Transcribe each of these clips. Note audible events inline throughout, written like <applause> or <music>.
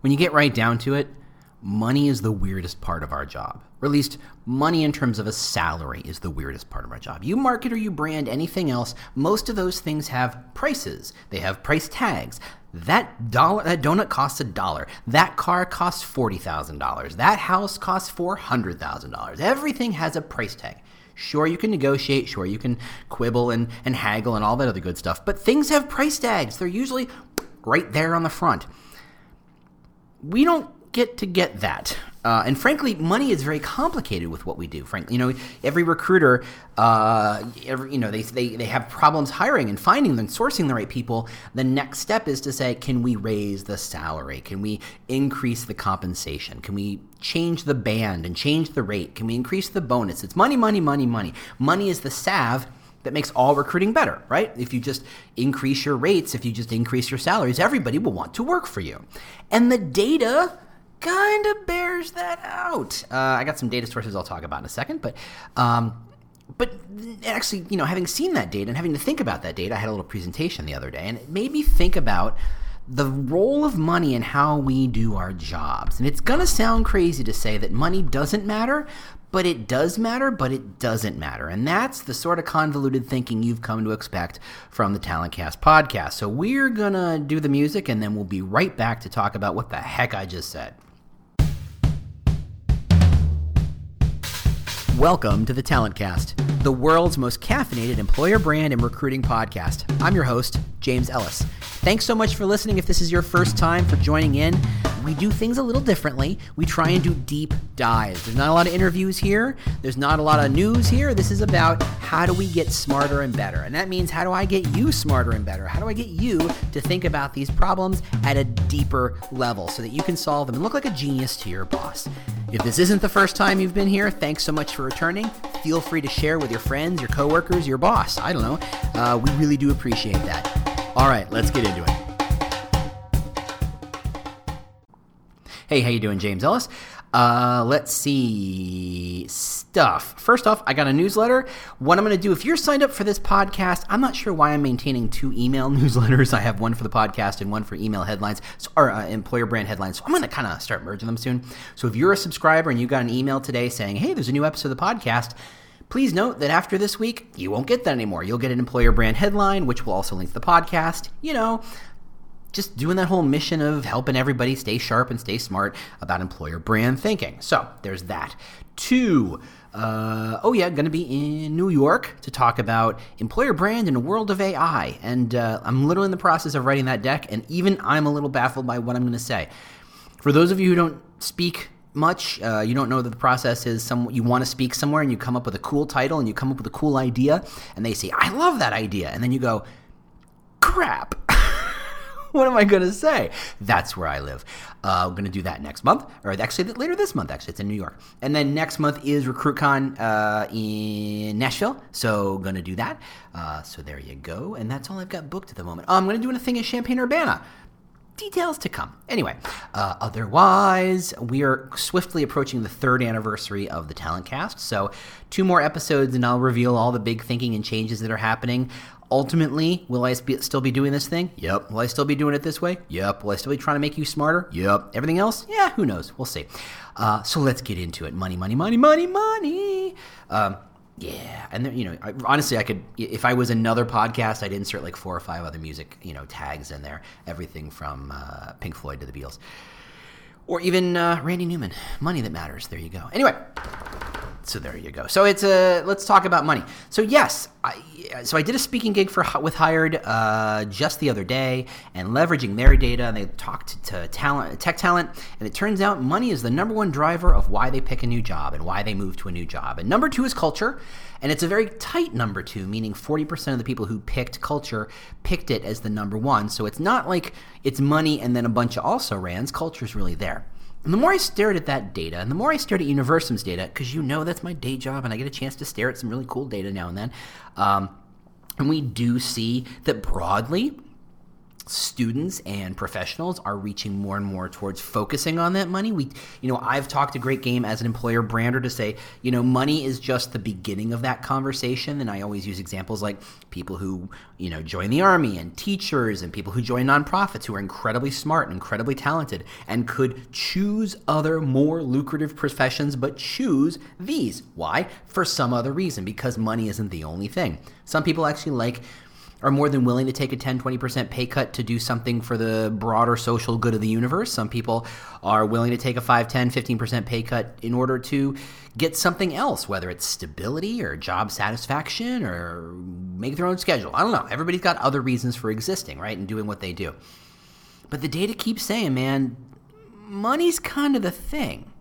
when you get right down to it, money is the weirdest part of our job. Or at least money in terms of a salary is the weirdest part of our job. You market or you brand anything else, most of those things have prices. They have price tags. That dollar that donut costs a dollar. That car costs $40,000. That house costs $400,000. Everything has a price tag. Sure, you can negotiate. Sure, you can quibble and, and haggle and all that other good stuff. But things have price tags. They're usually right there on the front. We don't get to get that. Uh, and frankly, money is very complicated with what we do. Frankly, you know, every recruiter, uh, every, you know, they, they, they have problems hiring and finding and sourcing the right people. The next step is to say, can we raise the salary? Can we increase the compensation? Can we change the band and change the rate? Can we increase the bonus? It's money, money, money, money. Money is the salve that makes all recruiting better, right? If you just increase your rates, if you just increase your salaries, everybody will want to work for you. And the data kind of bears that out. Uh, I got some data sources I'll talk about in a second, but um, but actually, you know, having seen that data and having to think about that data, I had a little presentation the other day, and it made me think about the role of money and how we do our jobs. And it's going to sound crazy to say that money doesn't matter, but it does matter, but it doesn't matter. And that's the sort of convoluted thinking you've come to expect from the Talentcast podcast. So we're going to do the music and then we'll be right back to talk about what the heck I just said. Welcome to the Talent Cast, the world's most caffeinated employer brand and recruiting podcast. I'm your host, James Ellis. Thanks so much for listening. If this is your first time for joining in, we do things a little differently. We try and do deep dives. There's not a lot of interviews here, there's not a lot of news here. This is about how do we get smarter and better. And that means how do I get you smarter and better? How do I get you to think about these problems at a deeper level so that you can solve them and look like a genius to your boss? If this isn't the first time you've been here, thanks so much for returning. Feel free to share with your friends, your coworkers, your boss. I don't know. Uh, we really do appreciate that. All right, let's get into it. Hey, how you doing, James Ellis? Uh, let's see stuff. First off, I got a newsletter. What I'm going to do, if you're signed up for this podcast, I'm not sure why I'm maintaining two email <laughs> newsletters. I have one for the podcast and one for email headlines or uh, employer brand headlines. So I'm going to kind of start merging them soon. So if you're a subscriber and you got an email today saying, "Hey, there's a new episode of the podcast," Please note that after this week, you won't get that anymore. You'll get an employer brand headline, which will also link to the podcast. You know, just doing that whole mission of helping everybody stay sharp and stay smart about employer brand thinking. So there's that. Two, uh, oh yeah, going to be in New York to talk about employer brand in a world of AI. And uh, I'm literally in the process of writing that deck, and even I'm a little baffled by what I'm going to say. For those of you who don't speak much. Uh, you don't know that the process is some you want to speak somewhere and you come up with a cool title and you come up with a cool idea and they say, "I love that idea," and then you go, "Crap." <laughs> <laughs> what am I going to say? That's where I live. Uh, we're going to do that next month, or actually later this month. Actually, it's in New York. And then next month is RecruitCon uh, in Nashville. So going to do that. Uh, so there you go. And that's all I've got booked at the moment. Oh, I'm going to do a thing at Champaign Urbana details to come. Anyway, uh, otherwise, we are swiftly approaching the third anniversary of the Talent Cast. So, two more episodes, and I'll reveal all the big thinking and changes that are happening. Ultimately, will I sp- still be doing this thing? Yep. Will I still be doing it this way? Yep. Will I still be trying to make you smarter? Yep. Everything else? Yeah, who knows? We'll see. Uh, so let's get into it. Money, money, money, money, money. Um, yeah, and there, you know, I, honestly, I could if I was another podcast, I'd insert like four or five other music, you know, tags in there. Everything from uh, Pink Floyd to the Beatles, or even uh, Randy Newman. Money that matters. There you go. Anyway, so there you go. So it's a let's talk about money. So yes, I, so I did a speaking gig for with Hired uh, just the other day, and leveraging their data, and they talked to talent, tech talent, and it turns out money is the number one driver of why they pick a new job and why they move to a new job. And number two is culture, and it's a very tight number two, meaning forty percent of the people who picked culture picked it as the number one. So it's not like it's money and then a bunch of also rans. Culture is really there. And the more I stared at that data, and the more I stared at Universum's data, because you know that's my day job, and I get a chance to stare at some really cool data now and then, um, and we do see that broadly, students and professionals are reaching more and more towards focusing on that money. We, you know, I've talked a great game as an employer brander to say, you know, money is just the beginning of that conversation. And I always use examples like people who, you know, join the army and teachers and people who join nonprofits who are incredibly smart and incredibly talented and could choose other more lucrative professions, but choose these. Why? For some other reason, because money isn't the only thing. Some people actually like are more than willing to take a 10 20% pay cut to do something for the broader social good of the universe. Some people are willing to take a 5, 10, 15% pay cut in order to get something else, whether it's stability or job satisfaction or make their own schedule. I don't know. Everybody's got other reasons for existing, right? And doing what they do. But the data keeps saying, man, money's kind of the thing.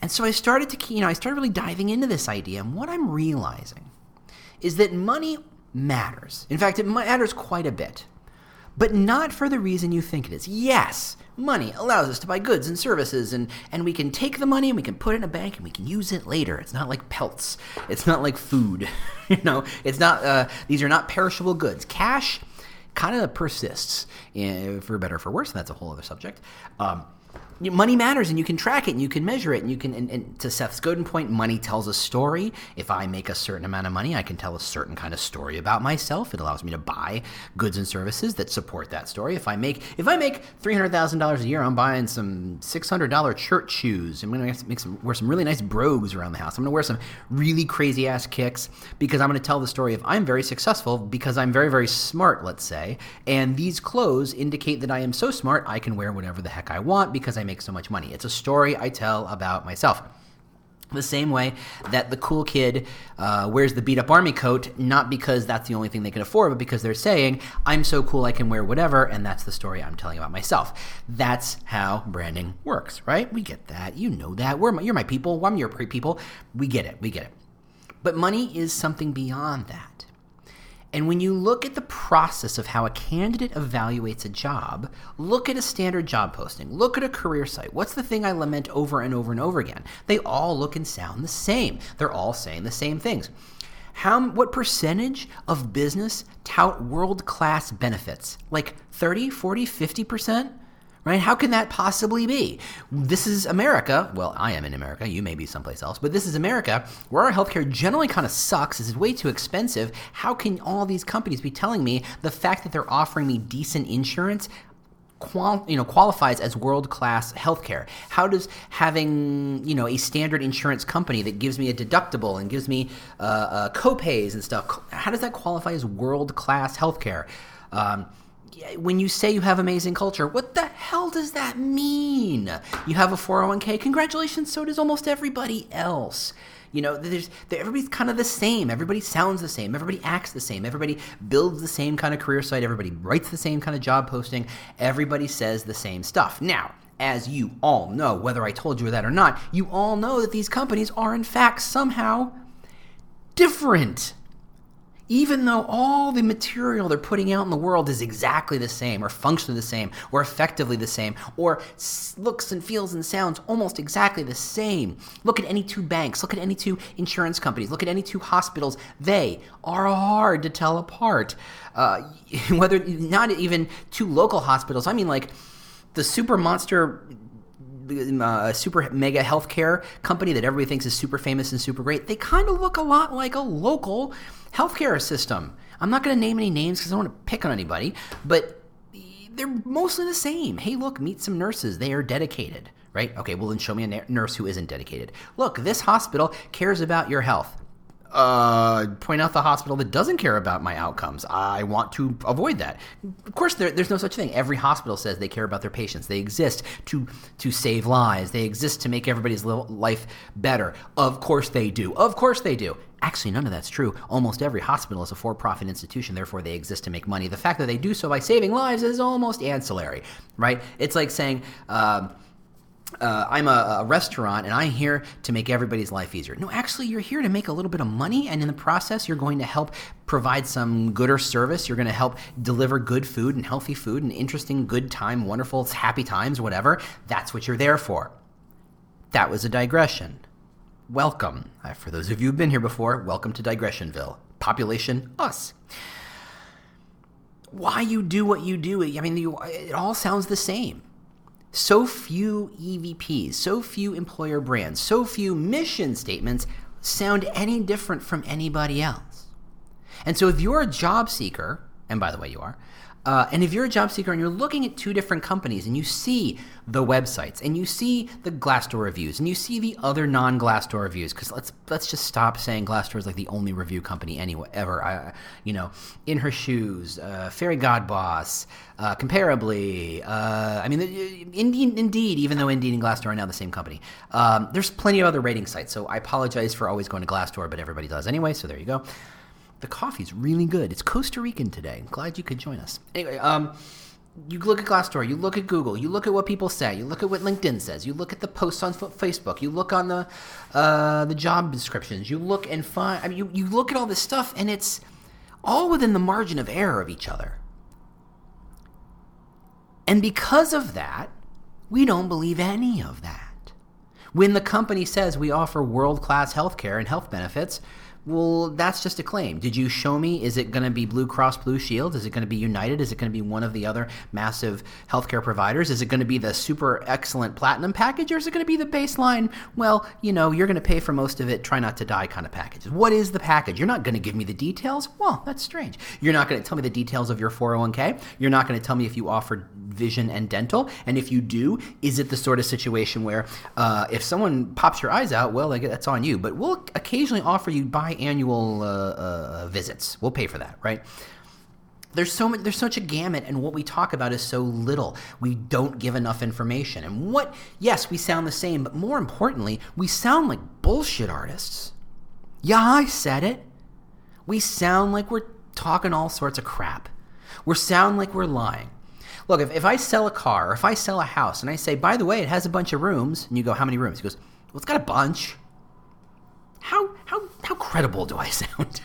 And so I started to, you know, I started really diving into this idea. And what I'm realizing is that money matters. In fact, it matters quite a bit. But not for the reason you think it is. Yes, money allows us to buy goods and services, and, and we can take the money and we can put it in a bank and we can use it later. It's not like pelts. It's not like food. <laughs> you know, it's not. Uh, these are not perishable goods. Cash kind of persists, eh, for better or for worse. And that's a whole other subject. Um, money matters and you can track it and you can measure it and you can and, and, to seth's godin point money tells a story. If i make a certain amount of money i can tell a certain kind of story about myself. It allows me to buy goods and services that support that story. If i make if i make $300000 a year i'm buying some $600 church shoes. I'm going to make some wear some really nice brogues around the house. I'm going to wear some really crazy ass kicks because i'm going to tell the story of i'm very successful because i'm very very smart let's say. And these clothes indicate that i am so smart i can wear whatever the heck i want because i make so much money. It's a story I tell about myself. The same way that the cool kid uh, wears the beat up army coat, not because that's the only thing they can afford, but because they're saying, I'm so cool I can wear whatever, and that's the story I'm telling about myself. That's how branding works, right? We get that. You know that. We're my, you're my people. I'm your people. We get it. We get it. But money is something beyond that. And when you look at the process of how a candidate evaluates a job, look at a standard job posting, look at a career site. What's the thing I lament over and over and over again? They all look and sound the same. They're all saying the same things. How, what percentage of business tout world class benefits? Like 30, 40, 50%? Right? How can that possibly be? This is America. Well, I am in America. You may be someplace else, but this is America where our healthcare generally kind of sucks. Is way too expensive. How can all these companies be telling me the fact that they're offering me decent insurance? Qual, you know, qualifies as world class healthcare. How does having you know a standard insurance company that gives me a deductible and gives me uh, uh, copays and stuff? How does that qualify as world class healthcare? Um, when you say you have amazing culture, what the hell does that mean? You have a 401k, congratulations, so does almost everybody else. You know, there's everybody's kind of the same. Everybody sounds the same. Everybody acts the same. Everybody builds the same kind of career site. Everybody writes the same kind of job posting. Everybody says the same stuff. Now, as you all know, whether I told you that or not, you all know that these companies are in fact somehow different even though all the material they're putting out in the world is exactly the same, or functionally the same, or effectively the same, or looks and feels and sounds almost exactly the same. Look at any two banks, look at any two insurance companies, look at any two hospitals. They are hard to tell apart. Uh, <laughs> whether not even two local hospitals, I mean, like the super monster uh, super mega healthcare company that everybody thinks is super famous and super great, they kind of look a lot like a local healthcare system. I'm not going to name any names because I don't want to pick on anybody, but they're mostly the same. Hey, look, meet some nurses. They are dedicated, right? Okay, well, then show me a nurse who isn't dedicated. Look, this hospital cares about your health uh, point out the hospital that doesn't care about my outcomes. I want to avoid that. Of course, there, there's no such thing. Every hospital says they care about their patients. They exist to to save lives. They exist to make everybody's life better. Of course they do. Of course they do. Actually, none of that's true. Almost every hospital is a for-profit institution, therefore they exist to make money. The fact that they do so by saving lives is almost ancillary, right? It's like saying. Uh, uh, I'm a, a, restaurant and I'm here to make everybody's life easier. No, actually, you're here to make a little bit of money, and in the process, you're going to help provide some good or service. You're going to help deliver good food and healthy food and interesting, good time, wonderful, happy times, whatever. That's what you're there for. That was a digression. Welcome. Uh, for those of you who've been here before, welcome to Digressionville. Population us. why you do what you do. I mean, you, it all sounds the same. So few EVPs, so few employer brands, so few mission statements sound any different from anybody else. And so if you're a job seeker, and by the way, you are, uh, and if you're a job seeker and you're looking at two different companies and you see the websites and you see the Glassdoor reviews and you see the other non-Glassdoor reviews, because let's let's just stop saying Glassdoor is like the only review company anywhere ever. I, you know, in her shoes, uh, Fairygodboss, uh, comparably. Uh, I mean, Indeed, Indeed, even though Indeed and Glassdoor are now the same company. Um, there's plenty of other rating sites, so I apologize for always going to Glassdoor, but everybody does anyway. So there you go. The coffee's really good. It's Costa Rican today. glad you could join us. Anyway, um, you look at Glassdoor, you look at Google, you look at what people say, you look at what LinkedIn says, you look at the posts on Facebook, you look on the uh, the job descriptions, you look and find. I mean, you, you look at all this stuff, and it's all within the margin of error of each other. And because of that, we don't believe any of that. When the company says we offer world class healthcare and health benefits, well, that's just a claim. Did you show me? Is it going to be Blue Cross Blue Shield? Is it going to be United? Is it going to be one of the other massive healthcare providers? Is it going to be the super excellent platinum package or is it going to be the baseline, well, you know, you're going to pay for most of it, try not to die kind of package? What is the package? You're not going to give me the details? Well, that's strange. You're not going to tell me the details of your 401k. You're not going to tell me if you offer vision and dental. And if you do, is it the sort of situation where uh, if someone pops your eyes out, well, like, that's on you. But we'll occasionally offer you buy annual uh, uh, visits. We'll pay for that, right? There's so much, there's such a gamut, and what we talk about is so little. We don't give enough information. And what, yes, we sound the same, but more importantly, we sound like bullshit artists. Yeah, I said it. We sound like we're talking all sorts of crap. We sound like we're lying. Look, if, if I sell a car or if I sell a house and I say, by the way, it has a bunch of rooms, and you go, how many rooms? He goes, well, it's got a bunch how how how credible do I <laughs> sound?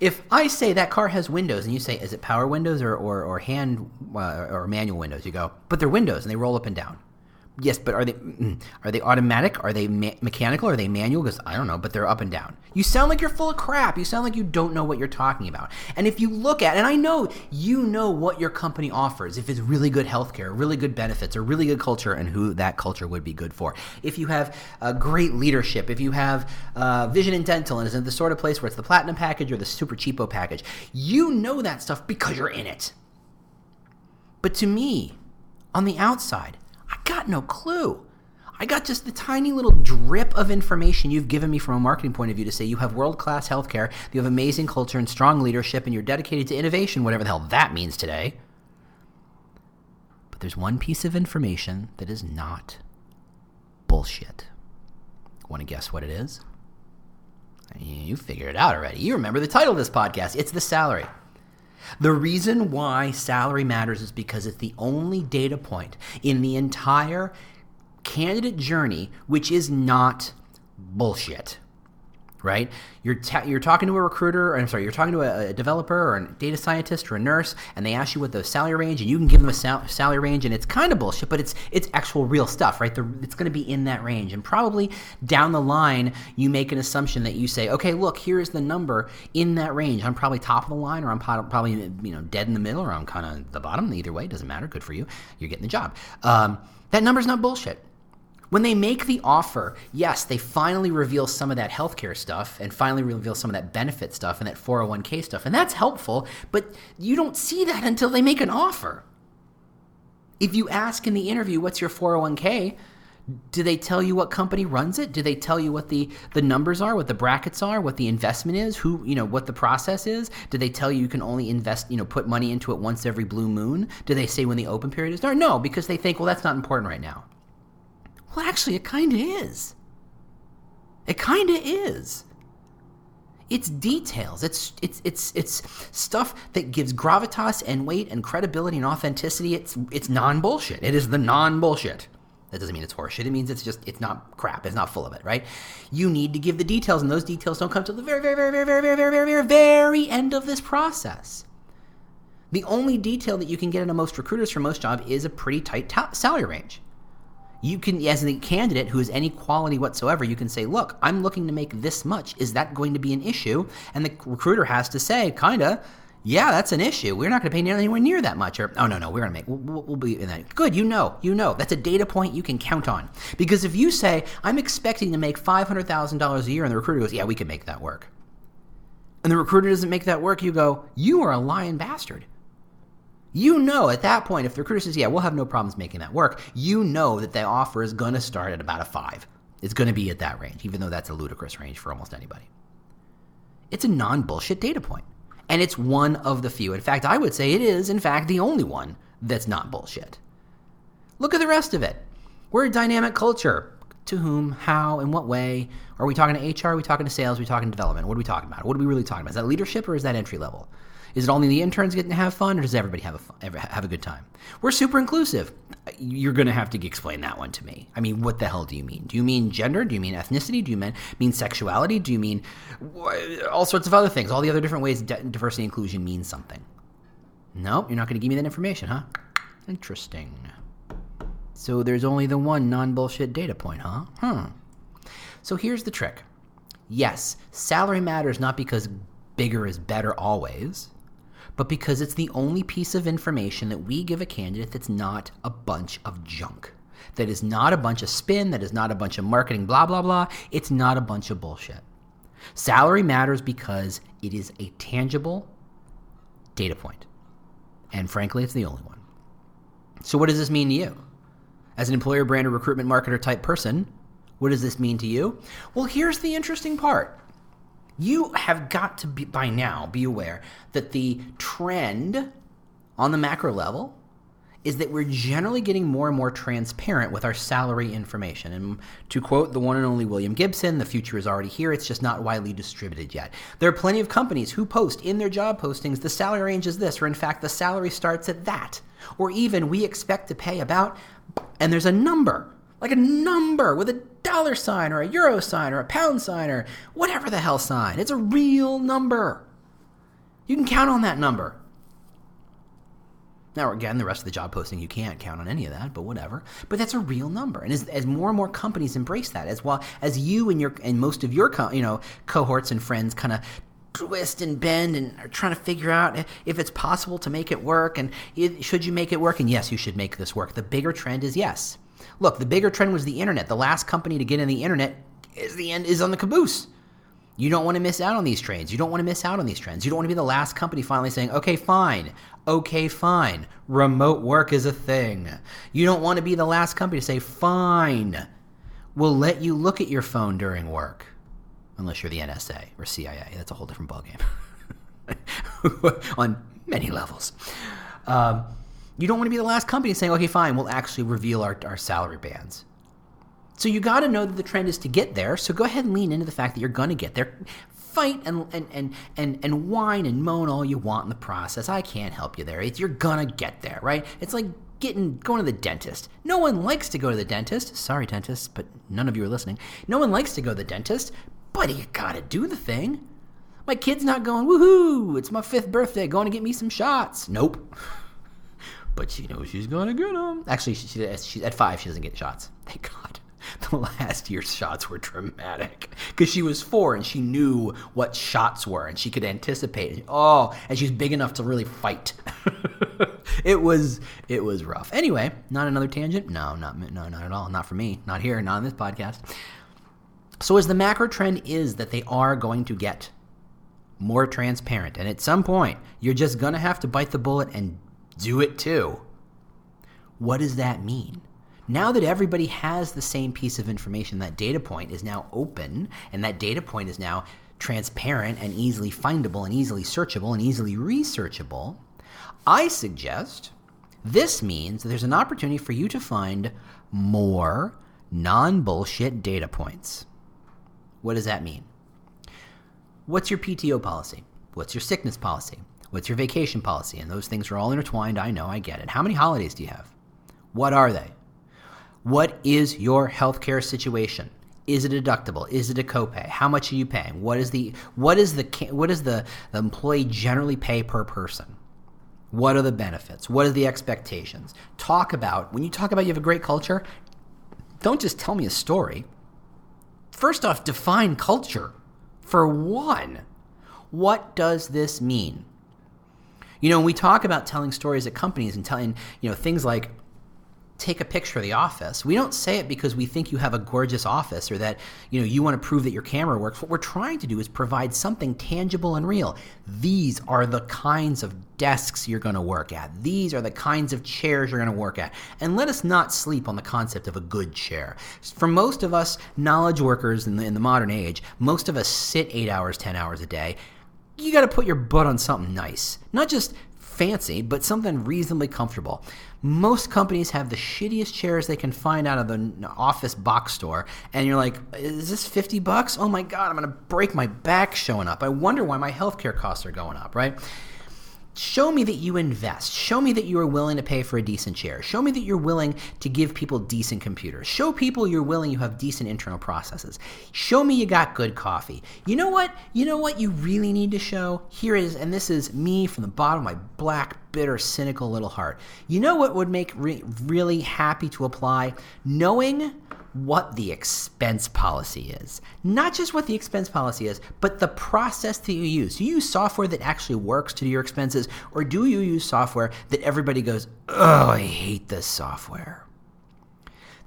if I say that car has windows and you say, is it power windows or or, or hand uh, or manual windows? You go, but they're windows and they roll up and down. Yes, but are they mm, are they automatic? Are they me- mechanical? Are they manual? Because I don't know, but they're up and down. You sound like you're full of crap. You sound like you don't know what you're talking about. And if you look at, and I know you know what your company offers, if it's really good healthcare, really good benefits, or really good culture, and who that culture would be good for. If you have uh, great leadership, if you have uh, vision and dental, and is in the sort of place where it's the platinum package or the super cheapo package, you know that stuff because you're in it. But to me, on the outside, I got no clue. I got just the tiny little drip of information you've given me from a marketing point of view to say you have world class healthcare, you have amazing culture and strong leadership, and you're dedicated to innovation, whatever the hell that means today. But there's one piece of information that is not bullshit. Want to guess what it is? You figured it out already. You remember the title of this podcast it's the salary. The reason why salary matters is because it's the only data point in the entire candidate journey which is not bullshit right? You're ta- you're talking to a recruiter, or I'm sorry, you're talking to a, a, developer or a data scientist or a nurse, and they ask you what the salary range, and you can give them a sal- salary range, and it's kind of bullshit, but it's it's actual real stuff, right? The, it's going to be in that range, and probably down the line, you make an assumption that you say, okay, look, here's the number in that range. I'm probably top of the line, or I'm probably you know dead in the middle, or I'm kind of the bottom. Either way, it doesn't matter. Good for you. You're getting the job. Um, that number's not bullshit. When they make the offer, yes, they finally reveal some of that healthcare stuff and finally reveal some of that benefit stuff and that 401k stuff. And that's helpful, but you don't see that until they make an offer. If you ask in the interview, what's your 401k? Do they tell you what company runs it? Do they tell you what the, the numbers are, what the brackets are, what the investment is, who, you know, what the process is? Do they tell you you can only invest, you know, put money into it once every blue moon? Do they say when the open period is? No, no, because they think, well, that's not important right now. Well, actually, it kind of is. It kind of is. It's details. It's it's it's it's stuff that gives gravitas and weight and credibility and authenticity. It's it's non bullshit. It is the non bullshit. That doesn't mean it's horseshit. It means it's just it's not crap. It's not full of it, right? You need to give the details, and those details don't come till the very, very, very, very, very, very, very, very, very, very end of this process. The only detail that you can get into most recruiters for most job is a pretty tight ta- salary range you can as a candidate who has any quality whatsoever you can say look i'm looking to make this much is that going to be an issue and the recruiter has to say kinda yeah, that's an issue. We're not going to pay anywhere near that much. Or, oh, no, no, we're going to make, we'll, we'll be in that. Good, you know, you know. That's a data point you can count on. Because if you say, I'm expecting to make $500,000 a year, and the recruiter goes, yeah, we can make that work. And the recruiter doesn't make that work, you go, you are a lying bastard. You know at that point, if the recruiter says, yeah, we'll have no problems making that work, you know that the offer is going to start at about a five. It's going to be at that range, even though that's a ludicrous range for almost anybody. It's a non bullshit data point. And it's one of the few. In fact, I would say it is, in fact, the only one that's not bullshit. Look at the rest of it. We're a dynamic culture. To whom, how, in what way? Are we talking to HR? Are we talking to sales? Are we talking to development? What are we talking about? What are we really talking about? Is that leadership or is that entry level? Is it only the interns getting to have fun, or does everybody have a fun, have a good time? We're super inclusive. You're going to have to explain that one to me. I mean, what the hell do you mean? Do you mean gender? Do you mean ethnicity? Do you mean, mean sexuality? Do you mean all sorts of other things? All the other different ways diversity inclusion means something. Nope, you're not going to give me that information, huh? Interesting. So there's only the one non bullshit data point, huh? Hmm. So here's the trick. Yes, salary matters not because bigger is better always, but because it's the only piece of information that we give a candidate that's not a bunch of junk. That is not a bunch of spin, that is not a bunch of marketing, blah, blah, blah. It's not a bunch of bullshit. Salary matters because it is a tangible data point. And frankly, it's the only one. So, what does this mean to you? As an employer brand or recruitment marketer type person, what does this mean to you? Well, here's the interesting part you have got to be by now be aware that the trend on the macro level is that we're generally getting more and more transparent with our salary information. And to quote the one and only William Gibson, the future is already here, it's just not widely distributed yet. There are plenty of companies who post in their job postings the salary range is this, or in fact, the salary starts at that. Or even we expect to pay about, and there's a number like a number with a dollar sign or a euro sign or a pound sign or whatever the hell sign. It's a real number. You can count on that number. Now, again, the rest of the job posting, you can't count on any of that, but whatever. But that's a real number, and as, as more and more companies embrace that, as well as you and your and most of your co- you know cohorts and friends kind of twist and bend and are trying to figure out if it's possible to make it work, and should you make it work? And yes, you should make this work. The bigger trend is yes. Look, the bigger trend was the internet. The last company to get in the internet is the end is on the caboose. You don't want to miss out on these trends. You don't want to miss out on these trends. You don't want to be the last company finally saying, okay, fine, okay, fine, remote work is a thing. You don't want to be the last company to say, fine, we'll let you look at your phone during work. Unless you're the NSA or CIA. That's a whole different ballgame <laughs> on many levels. Um, you don't want to be the last company saying, okay, fine, we'll actually reveal our, our salary bands. So you got to know that the trend is to get there. So go ahead and lean into the fact that you're going to get there. Fight and, and, and, and, and whine and moan all you want in the process. I can't help you there. It's, you're going to get there, right? It's like getting going to the dentist. No one likes to go to the dentist. Sorry, dentists, but none of you are listening. No one likes to go to the dentist, but you got to do the thing. My kid's not going, woohoo, it's my fifth birthday, going to get me some shots. Nope but she knows she's gonna get them. Actually, she, she, she, at five she doesn't get shots. <laughs> Thank God. <laughs> The last year's shots were dramatic because she was four and she knew what shots were and she could anticipate. Oh, and she's big enough to really fight. <laughs> it was it was rough. Anyway, not another tangent. No, not no, not at all. Not for me. Not here. Not on this podcast. So as the macro trend is that they are going to get more transparent, and at some point you're just gonna have to bite the bullet and do it too. What does that mean? Now that everybody has the same piece of information, that data point is now open, and that data point is now transparent and easily findable and easily searchable and easily researchable, I suggest this means that there's an opportunity for you to find more non bullshit data points. What does that mean? What's your PTO policy? What's your sickness policy? What's your vacation policy? And those things are all intertwined. I know, I get it. How many holidays do you have? What are they? What is your healthcare situation? Is it deductible? Is it a copay? How much are you paying? What is the what is the what is the, the employee generally pay per person? What are the benefits? What are the expectations? Talk about when you talk about you have a great culture, don't just tell me a story. First off, define culture. For one, what does this mean? You know, when we talk about telling stories at companies and telling, you know, things like take a picture of the office. We don't say it because we think you have a gorgeous office or that, you know, you want to prove that your camera works. What we're trying to do is provide something tangible and real. These are the kinds of desks you're going to work at. These are the kinds of chairs you're going to work at. And let us not sleep on the concept of a good chair. For most of us knowledge workers in the, in the modern age, most of us sit 8 hours, 10 hours a day. You got to put your butt on something nice. Not just fancy, but something reasonably comfortable. Most companies have the shittiest chairs they can find out of the office box store, and you're like, is this 50 bucks? Oh my god, I'm gonna break my back showing up. I wonder why my healthcare costs are going up, right? Show me that you invest. Show me that you are willing to pay for a decent chair. Show me that you're willing to give people decent computers. Show people you're willing you have decent internal processes. Show me you got good coffee. You know what? You know what you really need to show? Here is, and this is me from the bottom of my black, bitter, cynical little heart. You know what would make re- really happy to apply? Knowing what the expense policy is. Not just what the expense policy is, but the process that you use. Do you use software that actually works to do your expenses, or do you use software that everybody goes, oh, I hate this software?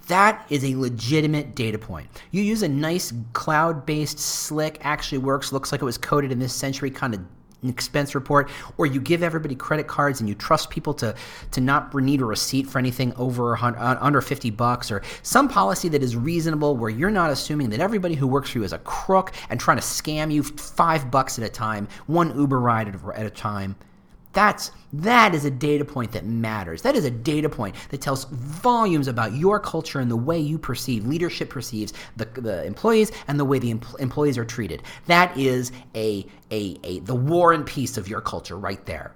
That is a legitimate data point. You use a nice cloud based, slick, actually works, looks like it was coded in this century kind of expense report, or you give everybody credit cards and you trust people to to not need a receipt for anything over uh, under 50 bucks, or some policy that is reasonable where you're not assuming that everybody who works for you is a crook and trying to scam you five bucks at a time, one Uber ride at a time. That's that is a data point that matters. That is a data point that tells volumes about your culture and the way you perceive leadership perceives the, the employees and the way the empl- employees are treated. That is a, a a the war and peace of your culture right there.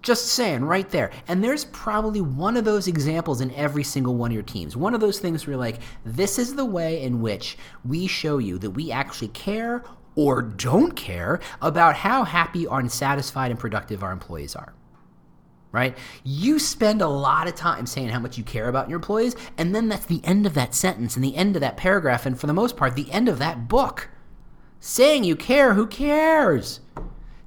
Just saying, right there. And there's probably one of those examples in every single one of your teams. One of those things where you're like, this is the way in which we show you that we actually care or don't care about how happy or unsatisfied and productive our employees are. Right? You spend a lot of time saying how much you care about your employees, and then that's the end of that sentence and the end of that paragraph, and for the most part, the end of that book. Saying you care, who cares?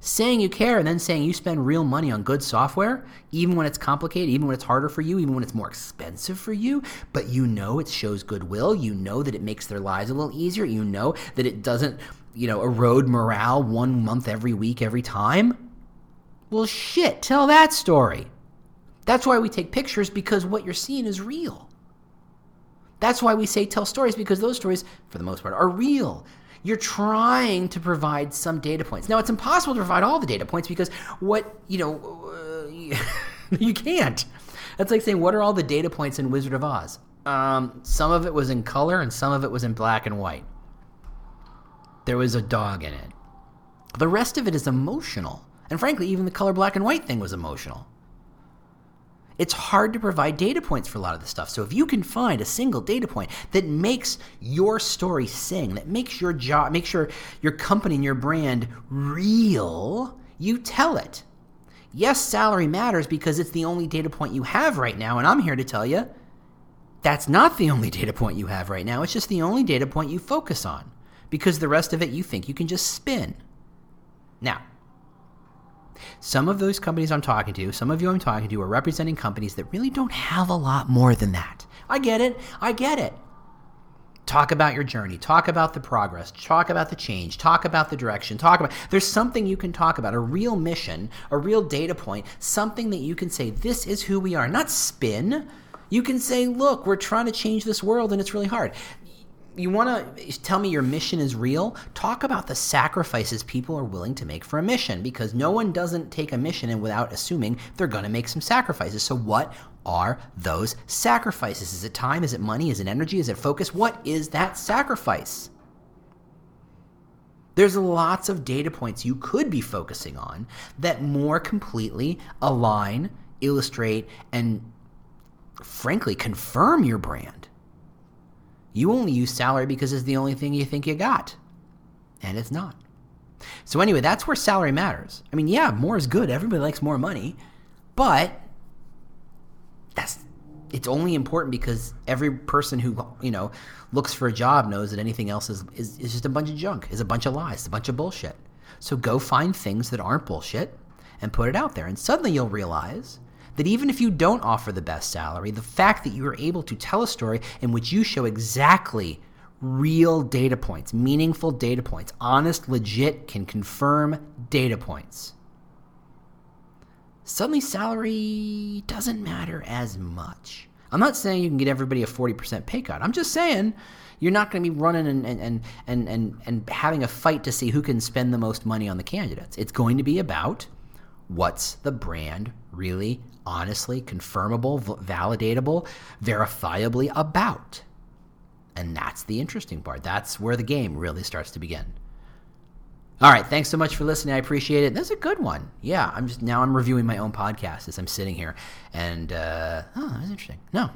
Saying you care and then saying you spend real money on good software, even when it's complicated, even when it's harder for you, even when it's more expensive for you, but you know it shows goodwill, you know that it makes their lives a little easier, you know that it doesn't you know, erode morale one month every week, every time? Well, shit, tell that story. That's why we take pictures because what you're seeing is real. That's why we say tell stories because those stories, for the most part, are real. You're trying to provide some data points. Now, it's impossible to provide all the data points because what, you know, uh, <laughs> you can't. That's like saying, what are all the data points in Wizard of Oz? Um, some of it was in color and some of it was in black and white. There was a dog in it. The rest of it is emotional. And frankly, even the color black and white thing was emotional. It's hard to provide data points for a lot of this stuff. So if you can find a single data point that makes your story sing, that makes your job, makes your your company and your brand real, you tell it. Yes, salary matters because it's the only data point you have right now, and I'm here to tell you that's not the only data point you have right now. It's just the only data point you focus on because the rest of it you think you can just spin. Now, some of those companies I'm talking to, some of you I'm talking to, are representing companies that really don't have a lot more than that. I get it. I get it. Talk about your journey. Talk about the progress. Talk about the change. Talk about the direction. Talk about. There's something you can talk about, a real mission, a real data point, something that you can say, this is who we are. Not spin. You can say, look, we're trying to change this world and it's really hard you want to tell me your mission is real? Talk about the sacrifices people are willing to make for a mission because no one doesn't take a mission and without assuming they're going to make some sacrifices. So, what are those sacrifices? Is it time? Is it money? Is it energy? Is it focus? What is that sacrifice? There's lots of data points you could be focusing on that more completely align, illustrate, and frankly confirm your brand. You only use salary because it's the only thing you think you got. And it's not. So, anyway, that's where salary matters. I mean, yeah, more is good. Everybody likes more money. But that's it's only important because every person who you know looks for a job knows that anything else is, is, is just a bunch of junk is a bunch of lies a bunch of bullshit so go find things that aren't bullshit and put it out there. And suddenly you'll realize that even if you don't offer the best salary, the fact that you are able to tell a story in which you show exactly real data points, meaningful data points, honest, legit, can confirm data points. Suddenly, salary doesn't matter as much. I'm not saying you can get everybody a 40% pay cut. I'm just saying you're not going to be running and, and, and, and, and having a fight to see who can spend the most money on the candidates. It's going to be about what's the brand really honestly, confirmable, validatable, verifiably about. And that's the interesting part. That's where the game really starts to begin. All right, thanks so much for listening. I appreciate it. That's a good one. Yeah, I'm just now I'm reviewing my own podcast as I'm sitting here, and uh, oh, that's interesting. No,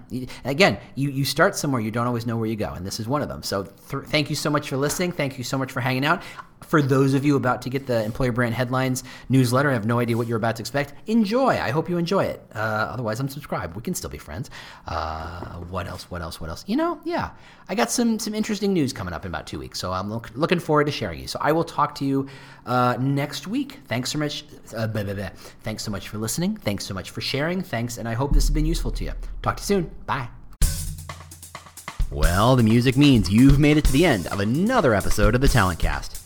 again, you you start somewhere, you don't always know where you go, and this is one of them. So th- thank you so much for listening. Thank you so much for hanging out for those of you about to get the employer brand headlines newsletter, I have no idea what you're about to expect. Enjoy. I hope you enjoy it. Uh, otherwise, unsubscribe. We can still be friends. Uh, what else? What else? What else? You know, yeah, I got some some interesting news coming up in about two weeks, so I'm look, looking forward to sharing you. So I will talk to you uh, next week. Thanks so much. Uh, blah, blah, blah. Thanks so much for listening. Thanks so much for sharing. Thanks, and I hope this has been useful to you. Talk to you soon. Bye. Well, the music means you've made it to the end of another episode of the Talent Cast.